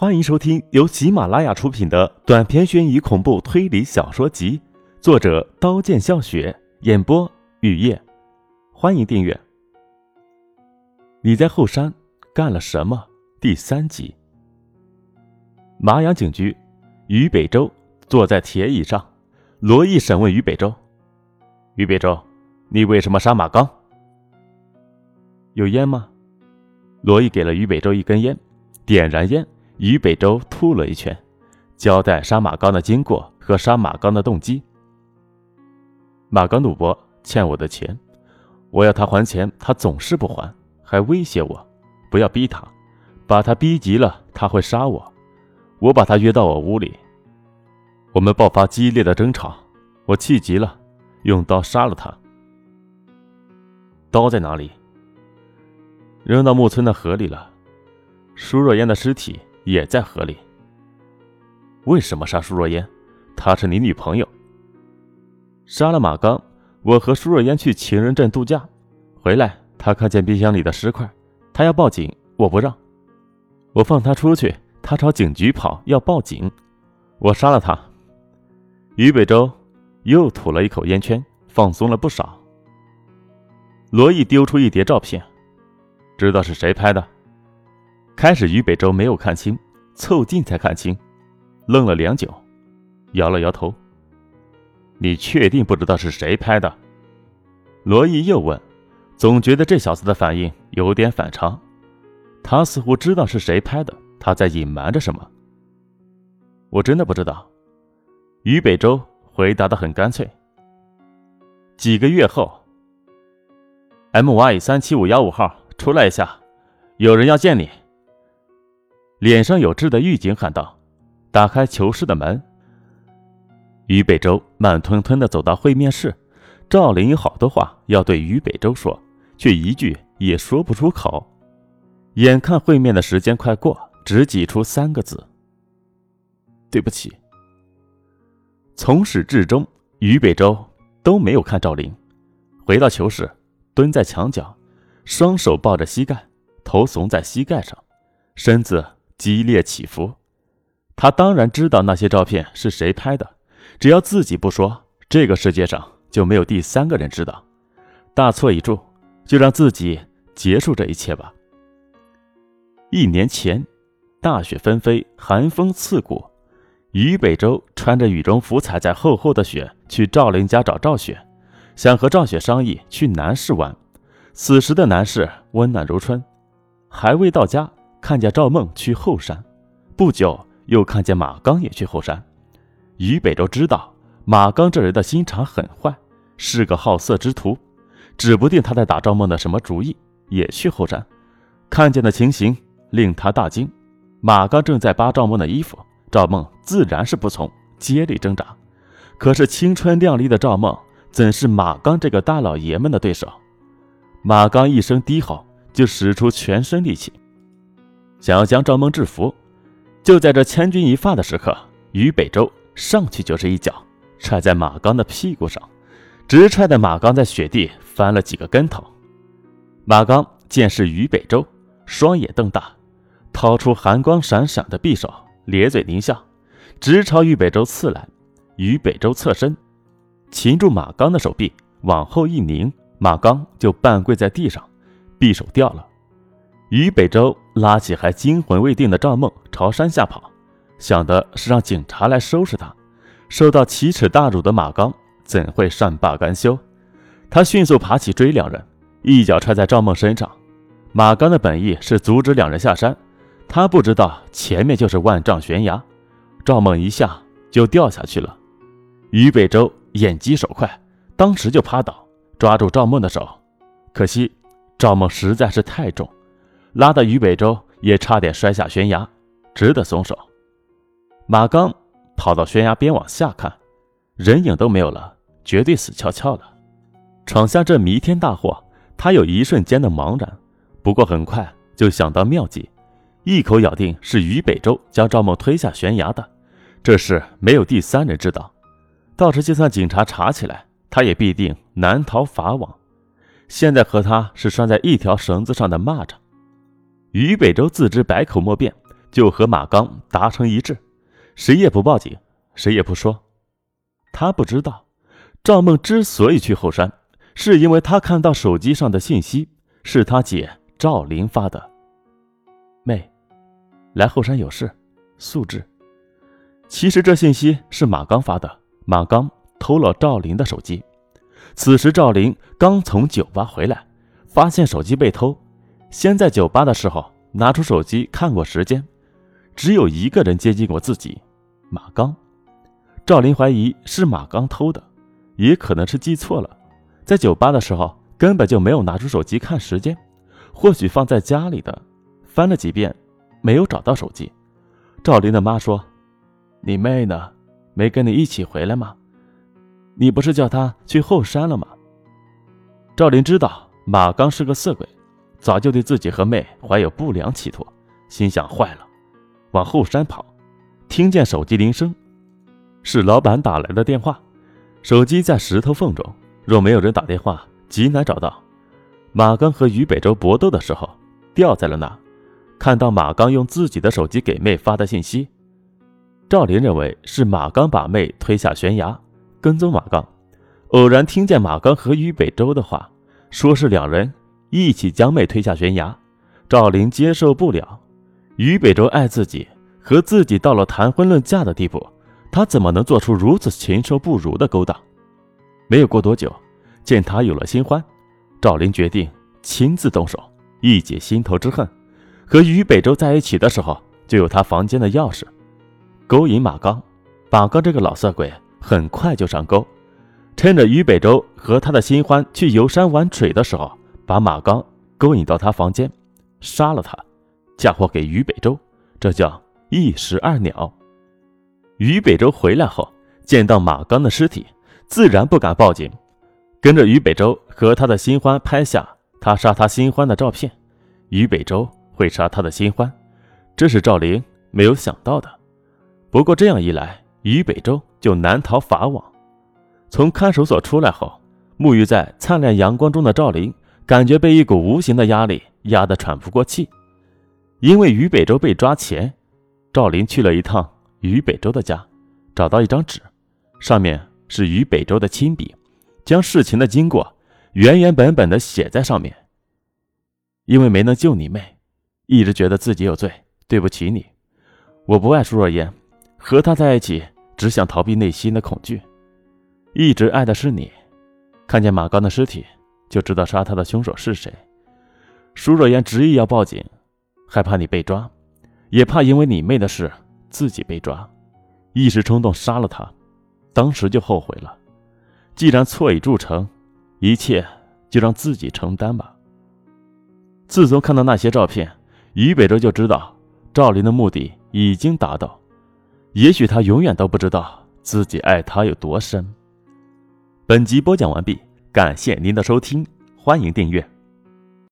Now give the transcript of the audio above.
欢迎收听由喜马拉雅出品的短篇悬疑恐怖推理小说集，作者刀剑笑雪，演播雨夜。欢迎订阅。你在后山干了什么？第三集。麻阳警局，于北洲坐在铁椅上，罗毅审问于北洲：“于北洲，你为什么杀马刚？有烟吗？”罗毅给了于北洲一根烟，点燃烟。于北洲吐了一圈，交代杀马刚的经过和杀马刚的动机。马刚赌博欠我的钱，我要他还钱，他总是不还，还威胁我不要逼他，把他逼急了他会杀我。我把他约到我屋里，我们爆发激烈的争吵，我气急了，用刀杀了他。刀在哪里？扔到木村的河里了。舒若烟的尸体。也在河里。为什么杀舒若烟？她是你女朋友。杀了马刚，我和舒若烟去情人镇度假，回来他看见冰箱里的尸块，他要报警，我不让。我放他出去，他朝警局跑，要报警，我杀了他。于北洲又吐了一口烟圈，放松了不少。罗毅丢出一叠照片，知道是谁拍的？开始，于北洲没有看清，凑近才看清，愣了良久，摇了摇头。你确定不知道是谁拍的？罗毅又问，总觉得这小子的反应有点反常，他似乎知道是谁拍的，他在隐瞒着什么。我真的不知道。于北洲回答的很干脆。几个月后，M Y 三七五幺五号出来一下，有人要见你。脸上有痣的狱警喊道：“打开囚室的门。”于北洲慢吞吞地走到会面室。赵林有好多话要对于北洲说，却一句也说不出口。眼看会面的时间快过，只挤出三个字：“对不起。”从始至终，于北洲都没有看赵林。回到囚室，蹲在墙角，双手抱着膝盖，头耸在膝盖上，身子。激烈起伏，他当然知道那些照片是谁拍的，只要自己不说，这个世界上就没有第三个人知道。大错已铸，就让自己结束这一切吧。一年前，大雪纷飞，寒风刺骨，于北洲穿着羽绒服，踩在厚厚的雪，去赵林家找赵雪，想和赵雪商议去南市玩。此时的南市温暖如春，还未到家。看见赵梦去后山，不久又看见马刚也去后山。于北洲知道马刚这人的心肠很坏，是个好色之徒，指不定他在打赵梦的什么主意，也去后山。看见的情形令他大惊。马刚正在扒赵梦的衣服，赵梦自然是不从，竭力挣扎。可是青春靓丽的赵梦怎是马刚这个大老爷们的对手？马刚一声低吼，就使出全身力气。想要将赵梦制服，就在这千钧一发的时刻，于北洲上去就是一脚，踹在马刚的屁股上，直踹的马刚在雪地翻了几个跟头。马刚见是于北洲，双眼瞪大，掏出寒光闪闪的匕首，咧嘴狞笑，直朝于北洲刺来。于北洲侧身，擒住马刚的手臂，往后一拧，马刚就半跪在地上，匕首掉了。于北洲拉起还惊魂未定的赵梦朝山下跑，想的是让警察来收拾他。受到奇耻大辱的马刚怎会善罢甘休？他迅速爬起追两人，一脚踹在赵梦身上。马刚的本意是阻止两人下山，他不知道前面就是万丈悬崖，赵梦一下就掉下去了。于北洲眼疾手快，当时就趴倒抓住赵梦的手，可惜赵梦实在是太重。拉得于北洲也差点摔下悬崖，只得松手。马刚跑到悬崖边往下看，人影都没有了，绝对死翘翘了。闯下这弥天大祸，他有一瞬间的茫然，不过很快就想到妙计，一口咬定是于北洲将赵梦推下悬崖的。这事没有第三人知道，到时就算警察查起来，他也必定难逃法网。现在和他是拴在一条绳子上的蚂蚱。于北洲自知百口莫辩，就和马刚达成一致，谁也不报警，谁也不说。他不知道，赵梦之所以去后山，是因为他看到手机上的信息是他姐赵琳发的。妹，来后山有事，速至。其实这信息是马刚发的，马刚偷了赵琳的手机。此时赵琳刚从酒吧回来，发现手机被偷，先在酒吧的时候拿出手机看过时间，只有一个人接近过自己，马刚。赵琳怀疑是马刚偷的，也可能是记错了，在酒吧的时候根本就没有拿出手机看时间，或许放在家里的，翻了几遍没有找到手机。赵琳的妈说：“你妹呢？没跟你一起回来吗？你不是叫她去后山了吗？”赵琳知道马刚是个色鬼，早就对自己和妹怀有不良企图，心想坏了，往后山跑，听见手机铃声。是老板打来的电话，手机在石头缝中，若没有人打电话，极难找到。马刚和于北洲搏斗的时候，掉在了那。看到马刚用自己的手机给妹发的信息，赵林认为是马刚把妹推下悬崖，跟踪马刚。偶然听见马刚和于北洲的话，说是两人一起将妹推下悬崖，赵林接受不了。于北洲爱自己，和自己到了谈婚论嫁的地步。他怎么能做出如此禽兽不如的勾当？没有过多久，见他有了新欢，赵林决定亲自动手，一解心头之恨。和于北洲在一起的时候，就有他房间的钥匙，勾引马刚。马刚这个老色鬼很快就上钩，趁着于北洲和他的新欢去游山玩水的时候，把马刚勾引到他房间，杀了他，嫁祸给于北洲，这叫一石二鸟。于北洲回来后，见到马刚的尸体，自然不敢报警，跟着于北洲和他的新欢拍下他杀他新欢的照片。于北洲会杀他的新欢，这是赵玲没有想到的。不过这样一来，于北洲就难逃法网。从看守所出来后，沐浴在灿烂阳光中的赵玲感觉被一股无形的压力压得喘不过气。因为于北洲被抓前，赵玲去了一趟。于北洲的家，找到一张纸，上面是于北洲的亲笔，将事情的经过原原本本的写在上面。因为没能救你妹，一直觉得自己有罪，对不起你。我不爱苏若烟，和她在一起只想逃避内心的恐惧，一直爱的是你。看见马刚的尸体，就知道杀他的凶手是谁。舒若烟执意要报警，害怕你被抓，也怕因为你妹的事。自己被抓，一时冲动杀了他，当时就后悔了。既然错已铸成，一切就让自己承担吧。自从看到那些照片，于北洲就知道赵林的目的已经达到。也许他永远都不知道自己爱他有多深。本集播讲完毕，感谢您的收听，欢迎订阅。